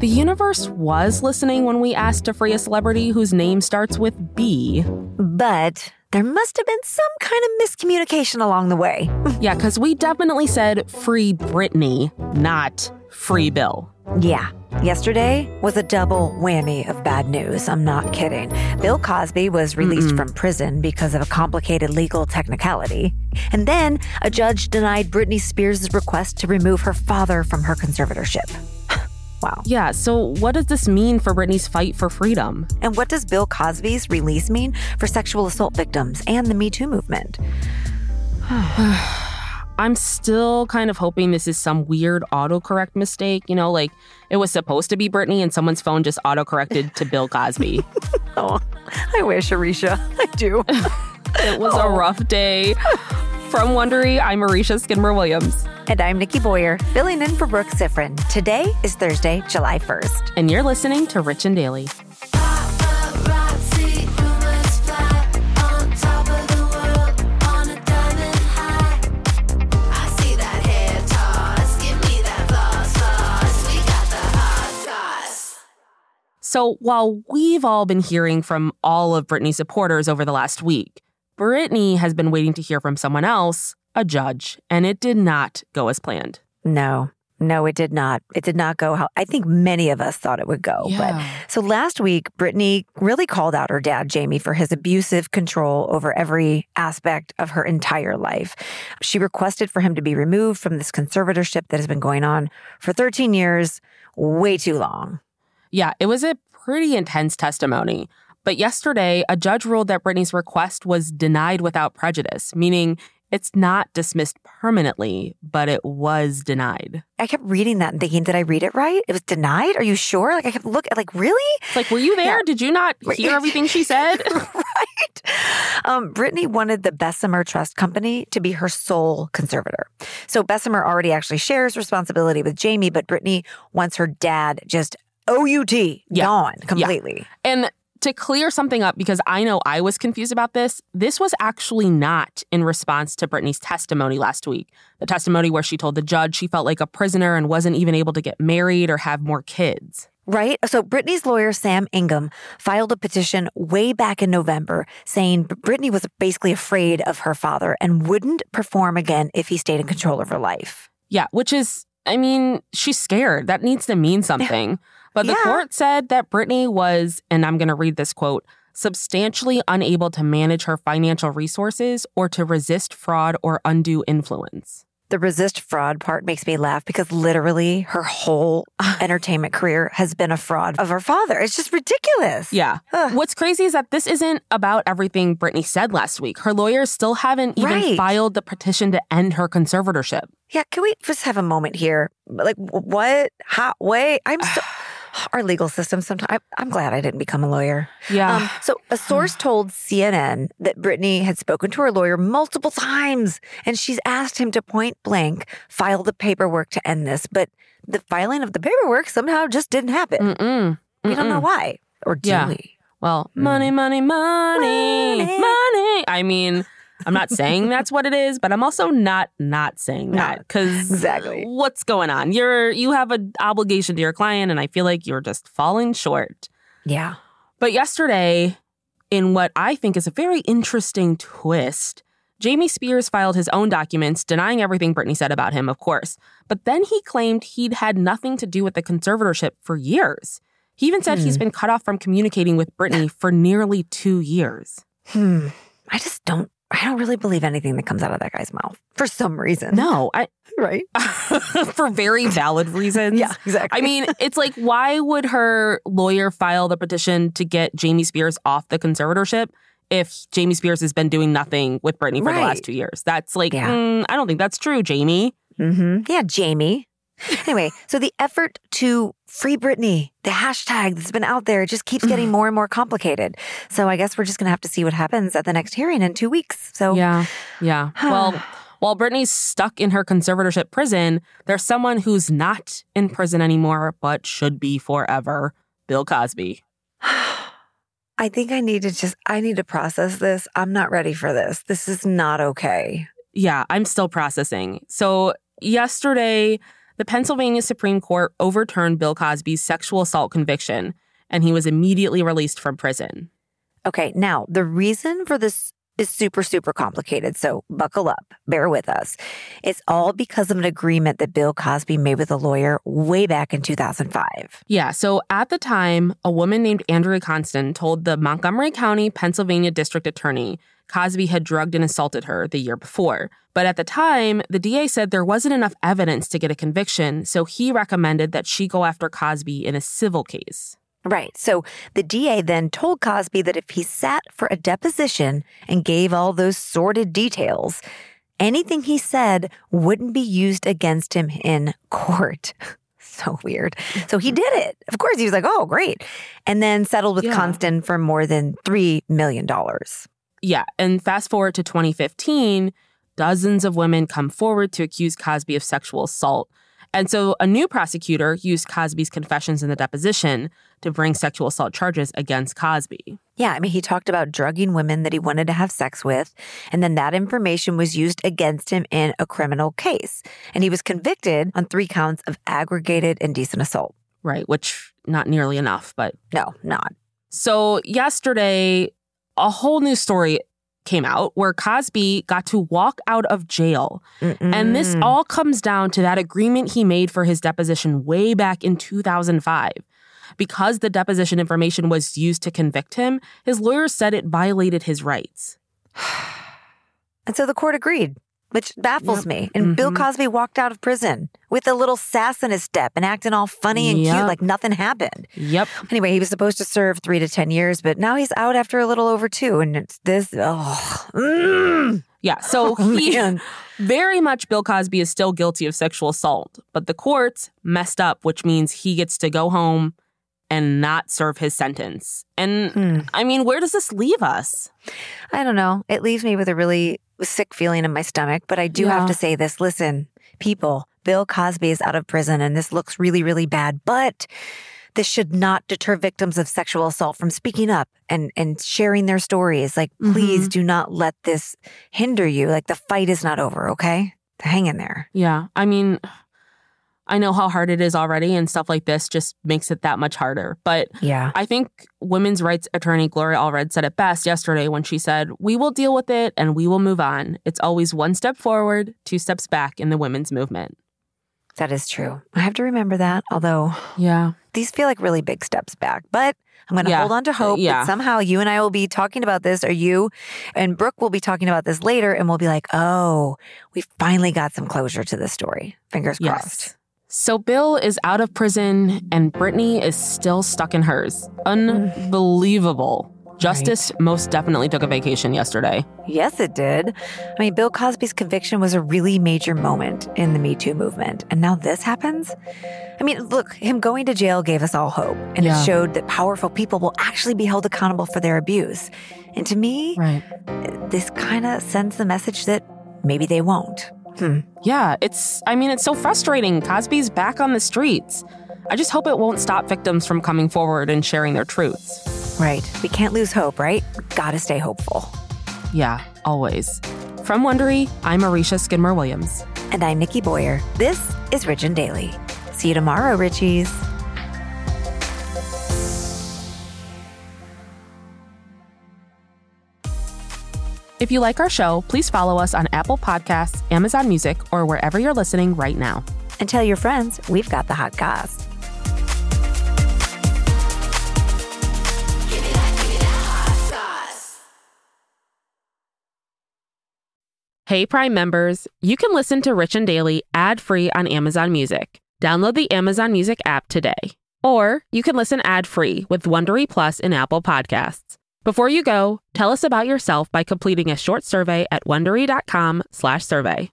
The universe was listening when we asked to free a celebrity whose name starts with B. But there must have been some kind of miscommunication along the way. yeah, because we definitely said free Britney, not free Bill. Yeah. Yesterday was a double whammy of bad news. I'm not kidding. Bill Cosby was released Mm-mm. from prison because of a complicated legal technicality. And then a judge denied Britney Spears' request to remove her father from her conservatorship. Wow. Yeah, so what does this mean for Britney's fight for freedom? And what does Bill Cosby's release mean for sexual assault victims and the Me Too movement? I'm still kind of hoping this is some weird autocorrect mistake. You know, like it was supposed to be Britney and someone's phone just autocorrected to Bill Cosby. oh, I wish, Aricia. I do. it was oh. a rough day. From Wondery, I'm Aricia Skidmore Williams. And I'm Nikki Boyer, filling in for Brooke Siffrinn. Today is Thursday, July 1st. And you're listening to Rich and Daily. So while we've all been hearing from all of Britney's supporters over the last week, Britney has been waiting to hear from someone else, a judge, and it did not go as planned. No. No, it did not. It did not go how I think many of us thought it would go. Yeah. But so last week, Britney really called out her dad, Jamie, for his abusive control over every aspect of her entire life. She requested for him to be removed from this conservatorship that has been going on for 13 years, way too long. Yeah, it was a pretty intense testimony. But yesterday, a judge ruled that Britney's request was denied without prejudice, meaning it's not dismissed permanently, but it was denied. I kept reading that and thinking, did I read it right? It was denied? Are you sure? Like I kept looking like, really? It's like, were you there? Yeah. Did you not hear everything she said? right. Um, Britney wanted the Bessemer Trust Company to be her sole conservator. So Bessemer already actually shares responsibility with Jamie, but Britney wants her dad just OUT yeah. gone completely. Yeah. And to clear something up, because I know I was confused about this, this was actually not in response to Britney's testimony last week. The testimony where she told the judge she felt like a prisoner and wasn't even able to get married or have more kids. Right? So Britney's lawyer, Sam Ingham, filed a petition way back in November saying Britney was basically afraid of her father and wouldn't perform again if he stayed in control of her life. Yeah, which is, I mean, she's scared. That needs to mean something. But the yeah. court said that Britney was, and I'm going to read this quote, substantially unable to manage her financial resources or to resist fraud or undue influence. The resist fraud part makes me laugh because literally her whole entertainment career has been a fraud of her father. It's just ridiculous. Yeah. Ugh. What's crazy is that this isn't about everything Britney said last week. Her lawyers still haven't even right. filed the petition to end her conservatorship. Yeah. Can we just have a moment here? Like, what? How? Wait. I'm so our legal system sometimes. I'm glad I didn't become a lawyer. Yeah. Um, so a source told CNN that Britney had spoken to her lawyer multiple times and she's asked him to point blank file the paperwork to end this. But the filing of the paperwork somehow just didn't happen. Mm-mm. We don't know why. Or do yeah. we? Well, money, money, money, money. money. I mean, I'm not saying that's what it is, but I'm also not not saying that because exactly what's going on. You're you have an obligation to your client, and I feel like you're just falling short. Yeah. But yesterday, in what I think is a very interesting twist, Jamie Spears filed his own documents denying everything Britney said about him, of course. But then he claimed he'd had nothing to do with the conservatorship for years. He even said hmm. he's been cut off from communicating with Britney for nearly two years. Hmm. I just don't I don't really believe anything that comes out of that guy's mouth for some reason. No, I right for very valid reasons. yeah, exactly. I mean, it's like why would her lawyer file the petition to get Jamie Spears off the conservatorship if Jamie Spears has been doing nothing with Britney for right. the last two years? That's like, yeah. mm, I don't think that's true, Jamie. Mm-hmm. Yeah, Jamie. Anyway, so the effort to free Britney, the hashtag that's been out there, just keeps getting mm-hmm. more and more complicated. So I guess we're just going to have to see what happens at the next hearing in two weeks. So, yeah, yeah. well, while Britney's stuck in her conservatorship prison, there's someone who's not in prison anymore, but should be forever Bill Cosby. I think I need to just, I need to process this. I'm not ready for this. This is not okay. Yeah, I'm still processing. So, yesterday, the Pennsylvania Supreme Court overturned Bill Cosby's sexual assault conviction, and he was immediately released from prison. Okay, now the reason for this is super, super complicated. So buckle up, bear with us. It's all because of an agreement that Bill Cosby made with a lawyer way back in 2005. Yeah. So at the time, a woman named Andrea Constand told the Montgomery County, Pennsylvania district attorney Cosby had drugged and assaulted her the year before. But at the time, the DA said there wasn't enough evidence to get a conviction, so he recommended that she go after Cosby in a civil case. Right. So the DA then told Cosby that if he sat for a deposition and gave all those sordid details, anything he said wouldn't be used against him in court. so weird. So he mm-hmm. did it. Of course, he was like, oh, great. And then settled with yeah. Constand for more than $3 million. Yeah. And fast forward to 2015, dozens of women come forward to accuse Cosby of sexual assault. And so a new prosecutor used Cosby's confessions in the deposition to bring sexual assault charges against Cosby. Yeah, I mean, he talked about drugging women that he wanted to have sex with, and then that information was used against him in a criminal case. And he was convicted on three counts of aggravated indecent assault. Right, which not nearly enough, but. No, not. So yesterday, a whole new story came out where Cosby got to walk out of jail. Mm-mm. And this all comes down to that agreement he made for his deposition way back in 2005. Because the deposition information was used to convict him, his lawyers said it violated his rights. and so the court agreed which baffles yep. me. And mm-hmm. Bill Cosby walked out of prison with a little sass in his step and acting all funny and yep. cute like nothing happened. Yep. Anyway, he was supposed to serve three to 10 years, but now he's out after a little over two. And it's this, oh. Mm. Yeah. So oh, he, man. very much Bill Cosby is still guilty of sexual assault, but the courts messed up, which means he gets to go home and not serve his sentence. And hmm. I mean, where does this leave us? I don't know. It leaves me with a really sick feeling in my stomach, but I do yeah. have to say this. Listen, people, Bill Cosby is out of prison and this looks really, really bad, but this should not deter victims of sexual assault from speaking up and, and sharing their stories. Like, please mm-hmm. do not let this hinder you. Like, the fight is not over, okay? Hang in there. Yeah. I mean, I know how hard it is already, and stuff like this just makes it that much harder. But yeah, I think women's rights attorney Gloria Allred said it best yesterday when she said, We will deal with it and we will move on. It's always one step forward, two steps back in the women's movement. That is true. I have to remember that, although, yeah, these feel like really big steps back. But I'm going to yeah. hold on to uh, hope yeah. that somehow you and I will be talking about this, or you and Brooke will be talking about this later, and we'll be like, oh, we finally got some closure to this story. Fingers yes. crossed. So Bill is out of prison and Britney is still stuck in hers. Unbelievable. Justice right. most definitely took a vacation yesterday. Yes, it did. I mean, Bill Cosby's conviction was a really major moment in the Me Too movement. And now this happens? I mean, look, him going to jail gave us all hope. And yeah. it showed that powerful people will actually be held accountable for their abuse. And to me, right. this kind of sends the message that maybe they won't. Hmm. Yeah, it's, I mean, it's so frustrating. Cosby's back on the streets. I just hope it won't stop victims from coming forward and sharing their truths. Right. We can't lose hope, right? Gotta stay hopeful. Yeah, always. From Wondery, I'm Aricia Skidmore Williams. And I'm Nikki Boyer. This is Rich and Daily. See you tomorrow, Richies. If you like our show, please follow us on Apple Podcasts, Amazon Music, or wherever you're listening right now. And tell your friends we've got the hot goss. Hey, Prime members, you can listen to Rich and Daily ad free on Amazon Music. Download the Amazon Music app today. Or you can listen ad free with Wondery Plus in Apple Podcasts. Before you go, tell us about yourself by completing a short survey at wondery.com/survey.